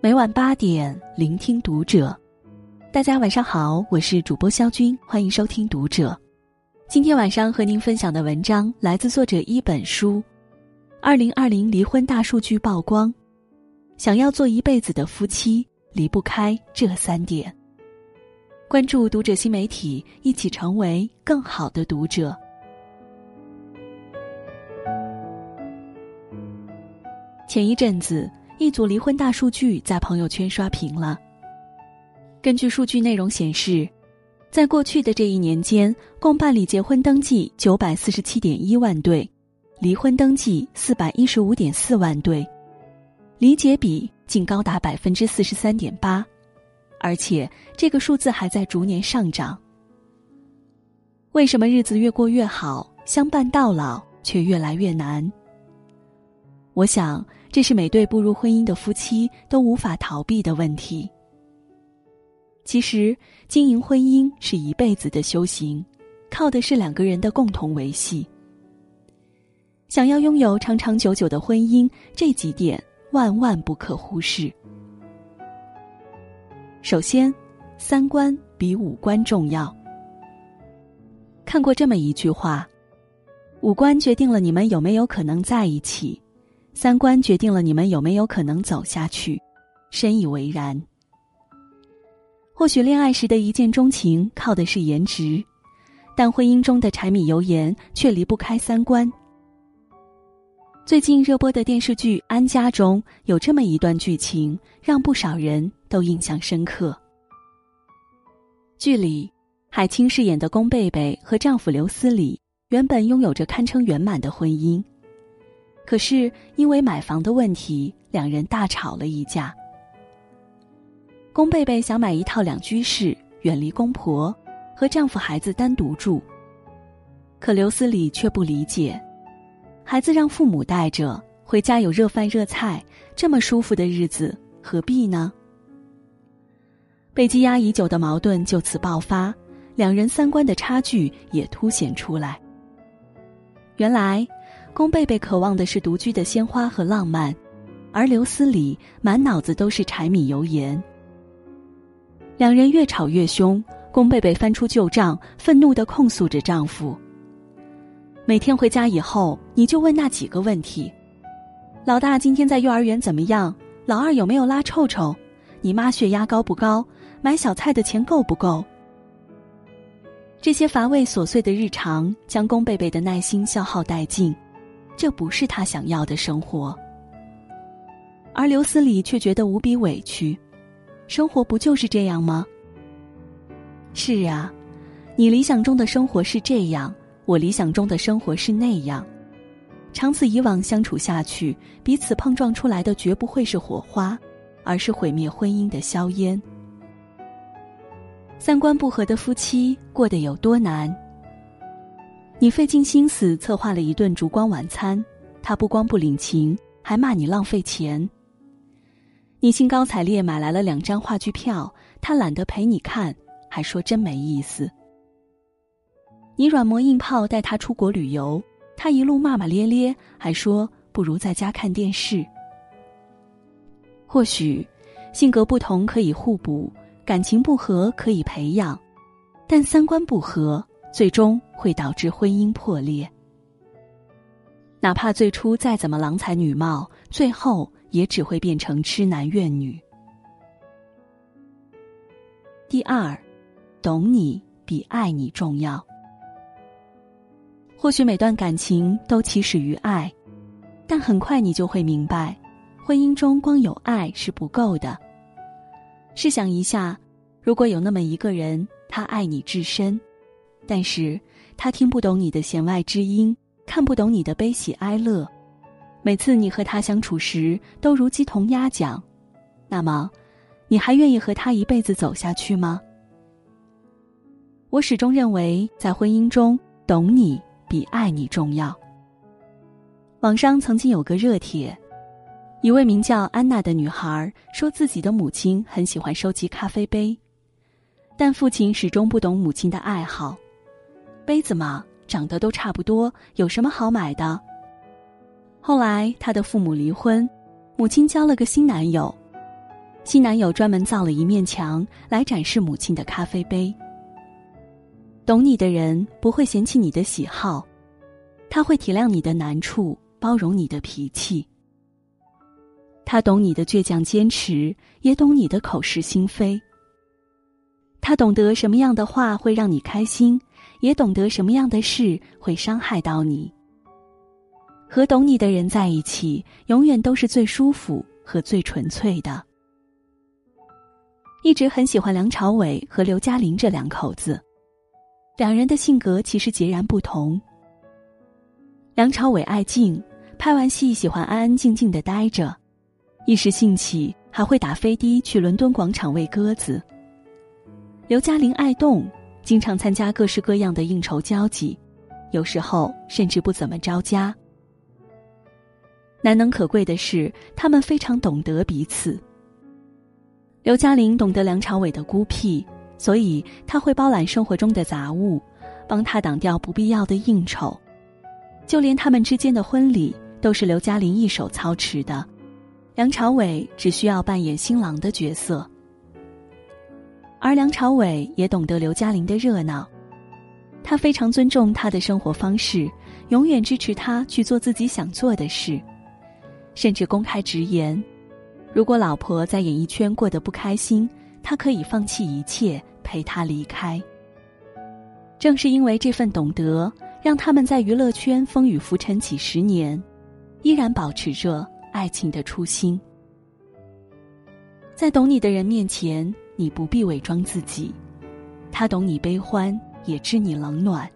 每晚八点，聆听读者。大家晚上好，我是主播肖军，欢迎收听读者。今天晚上和您分享的文章来自作者一本书。二零二零离婚大数据曝光，想要做一辈子的夫妻，离不开这三点。关注读者新媒体，一起成为更好的读者。前一阵子。一组离婚大数据在朋友圈刷屏了。根据数据内容显示，在过去的这一年间，共办理结婚登记九百四十七点一万对，离婚登记四百一十五点四万对，离结比竟高达百分之四十三点八，而且这个数字还在逐年上涨。为什么日子越过越好，相伴到老却越来越难？我想。这是每对步入婚姻的夫妻都无法逃避的问题。其实，经营婚姻是一辈子的修行，靠的是两个人的共同维系。想要拥有长长久久的婚姻，这几点万万不可忽视。首先，三观比五官重要。看过这么一句话：“五官决定了你们有没有可能在一起。”三观决定了你们有没有可能走下去，深以为然。或许恋爱时的一见钟情靠的是颜值，但婚姻中的柴米油盐却离不开三观。最近热播的电视剧《安家》中有这么一段剧情，让不少人都印象深刻。剧里，海清饰演的宫贝贝和丈夫刘思礼原本拥有着堪称圆满的婚姻。可是因为买房的问题，两人大吵了一架。宫贝贝想买一套两居室，远离公婆，和丈夫孩子单独住。可刘思礼却不理解，孩子让父母带着，回家有热饭热菜，这么舒服的日子何必呢？被积压已久的矛盾就此爆发，两人三观的差距也凸显出来。原来。宫贝贝渴望的是独居的鲜花和浪漫，而刘思礼满脑子都是柴米油盐。两人越吵越凶，宫贝贝翻出旧账，愤怒的控诉着丈夫。每天回家以后，你就问那几个问题：老大今天在幼儿园怎么样？老二有没有拉臭臭？你妈血压高不高？买小菜的钱够不够？这些乏味琐碎的日常，将宫贝贝的耐心消耗殆尽。这不是他想要的生活，而刘思礼却觉得无比委屈。生活不就是这样吗？是啊，你理想中的生活是这样，我理想中的生活是那样。长此以往相处下去，彼此碰撞出来的绝不会是火花，而是毁灭婚姻的硝烟。三观不合的夫妻过得有多难？你费尽心思策划了一顿烛光晚餐，他不光不领情，还骂你浪费钱。你兴高采烈买来了两张话剧票，他懒得陪你看，还说真没意思。你软磨硬泡带他出国旅游，他一路骂骂咧咧，还说不如在家看电视。或许，性格不同可以互补，感情不合可以培养，但三观不合。最终会导致婚姻破裂。哪怕最初再怎么郎才女貌，最后也只会变成痴男怨女。第二，懂你比爱你重要。或许每段感情都起始于爱，但很快你就会明白，婚姻中光有爱是不够的。试想一下，如果有那么一个人，他爱你至深。但是，他听不懂你的弦外之音，看不懂你的悲喜哀乐。每次你和他相处时，都如鸡同鸭讲。那么，你还愿意和他一辈子走下去吗？我始终认为，在婚姻中，懂你比爱你重要。网上曾经有个热帖，一位名叫安娜的女孩说自己的母亲很喜欢收集咖啡杯，但父亲始终不懂母亲的爱好。杯子嘛，长得都差不多，有什么好买的？后来她的父母离婚，母亲交了个新男友，新男友专门造了一面墙来展示母亲的咖啡杯。懂你的人不会嫌弃你的喜好，他会体谅你的难处，包容你的脾气。他懂你的倔强坚持，也懂你的口是心非。他懂得什么样的话会让你开心，也懂得什么样的事会伤害到你。和懂你的人在一起，永远都是最舒服和最纯粹的。一直很喜欢梁朝伟和刘嘉玲这两口子。两人的性格其实截然不同。梁朝伟爱静，拍完戏喜欢安安静静的待着，一时兴起还会打飞的去伦敦广场喂鸽子。刘嘉玲爱动，经常参加各式各样的应酬交际，有时候甚至不怎么着家。难能可贵的是，他们非常懂得彼此。刘嘉玲懂得梁朝伟的孤僻。所以他会包揽生活中的杂物，帮他挡掉不必要的应酬，就连他们之间的婚礼都是刘嘉玲一手操持的，梁朝伟只需要扮演新郎的角色。而梁朝伟也懂得刘嘉玲的热闹，他非常尊重她的生活方式，永远支持她去做自己想做的事，甚至公开直言，如果老婆在演艺圈过得不开心。他可以放弃一切陪她离开。正是因为这份懂得，让他们在娱乐圈风雨浮沉几十年，依然保持着爱情的初心。在懂你的人面前，你不必伪装自己，他懂你悲欢，也知你冷暖。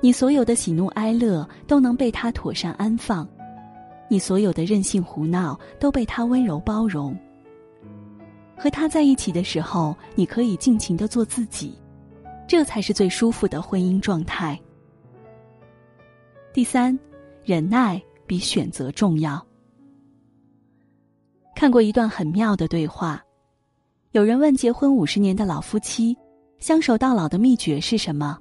你所有的喜怒哀乐都能被他妥善安放，你所有的任性胡闹都被他温柔包容。和他在一起的时候，你可以尽情的做自己，这才是最舒服的婚姻状态。第三，忍耐比选择重要。看过一段很妙的对话，有人问结婚五十年的老夫妻，相守到老的秘诀是什么？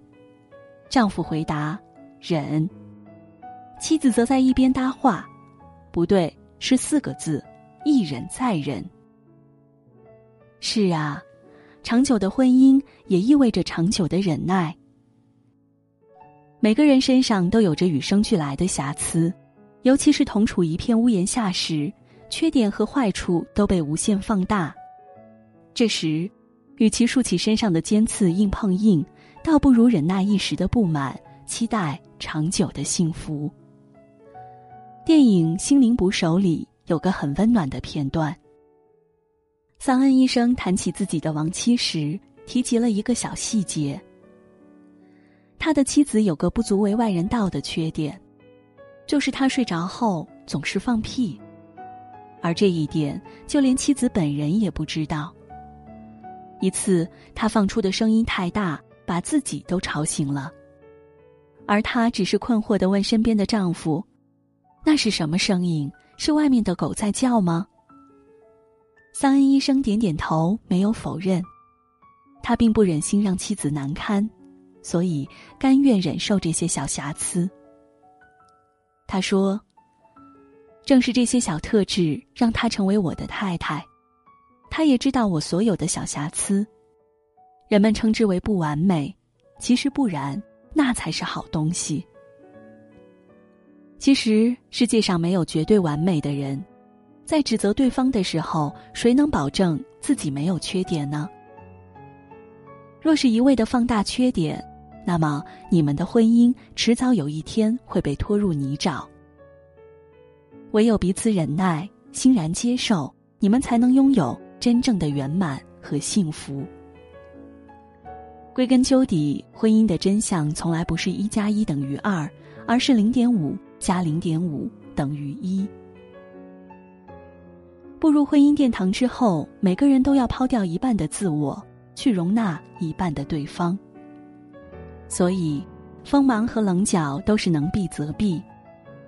丈夫回答：忍。妻子则在一边搭话：不对，是四个字：一忍再忍。是啊，长久的婚姻也意味着长久的忍耐。每个人身上都有着与生俱来的瑕疵，尤其是同处一片屋檐下时，缺点和坏处都被无限放大。这时，与其竖起身上的尖刺硬碰硬，倒不如忍耐一时的不满，期待长久的幸福。电影《心灵捕手》里有个很温暖的片段。桑恩医生谈起自己的亡妻时，提及了一个小细节。他的妻子有个不足为外人道的缺点，就是他睡着后总是放屁，而这一点就连妻子本人也不知道。一次，他放出的声音太大，把自己都吵醒了，而他只是困惑的问身边的丈夫：“那是什么声音？是外面的狗在叫吗？”桑恩医生点点头，没有否认。他并不忍心让妻子难堪，所以甘愿忍受这些小瑕疵。他说：“正是这些小特质，让她成为我的太太。她也知道我所有的小瑕疵，人们称之为不完美，其实不然，那才是好东西。其实世界上没有绝对完美的人。”在指责对方的时候，谁能保证自己没有缺点呢？若是一味的放大缺点，那么你们的婚姻迟早有一天会被拖入泥沼。唯有彼此忍耐、欣然接受，你们才能拥有真正的圆满和幸福。归根究底，婚姻的真相从来不是一加一等于二，而是零点五加零点五等于一。步入婚姻殿堂之后，每个人都要抛掉一半的自我，去容纳一半的对方。所以，锋芒和棱角都是能避则避，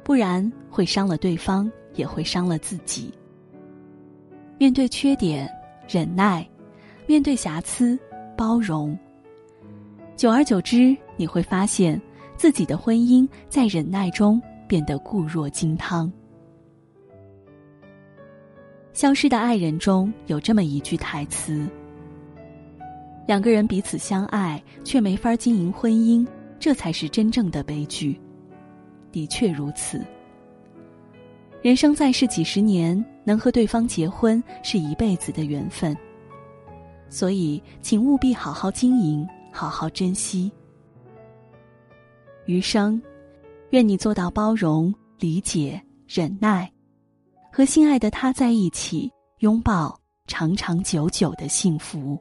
不然会伤了对方，也会伤了自己。面对缺点，忍耐；面对瑕疵，包容。久而久之，你会发现自己的婚姻在忍耐中变得固若金汤。《消失的爱人》中有这么一句台词：“两个人彼此相爱，却没法经营婚姻，这才是真正的悲剧。”的确如此。人生在世几十年，能和对方结婚是一辈子的缘分。所以，请务必好好经营，好好珍惜。余生，愿你做到包容、理解、忍耐。和心爱的他在一起，拥抱长长久久的幸福。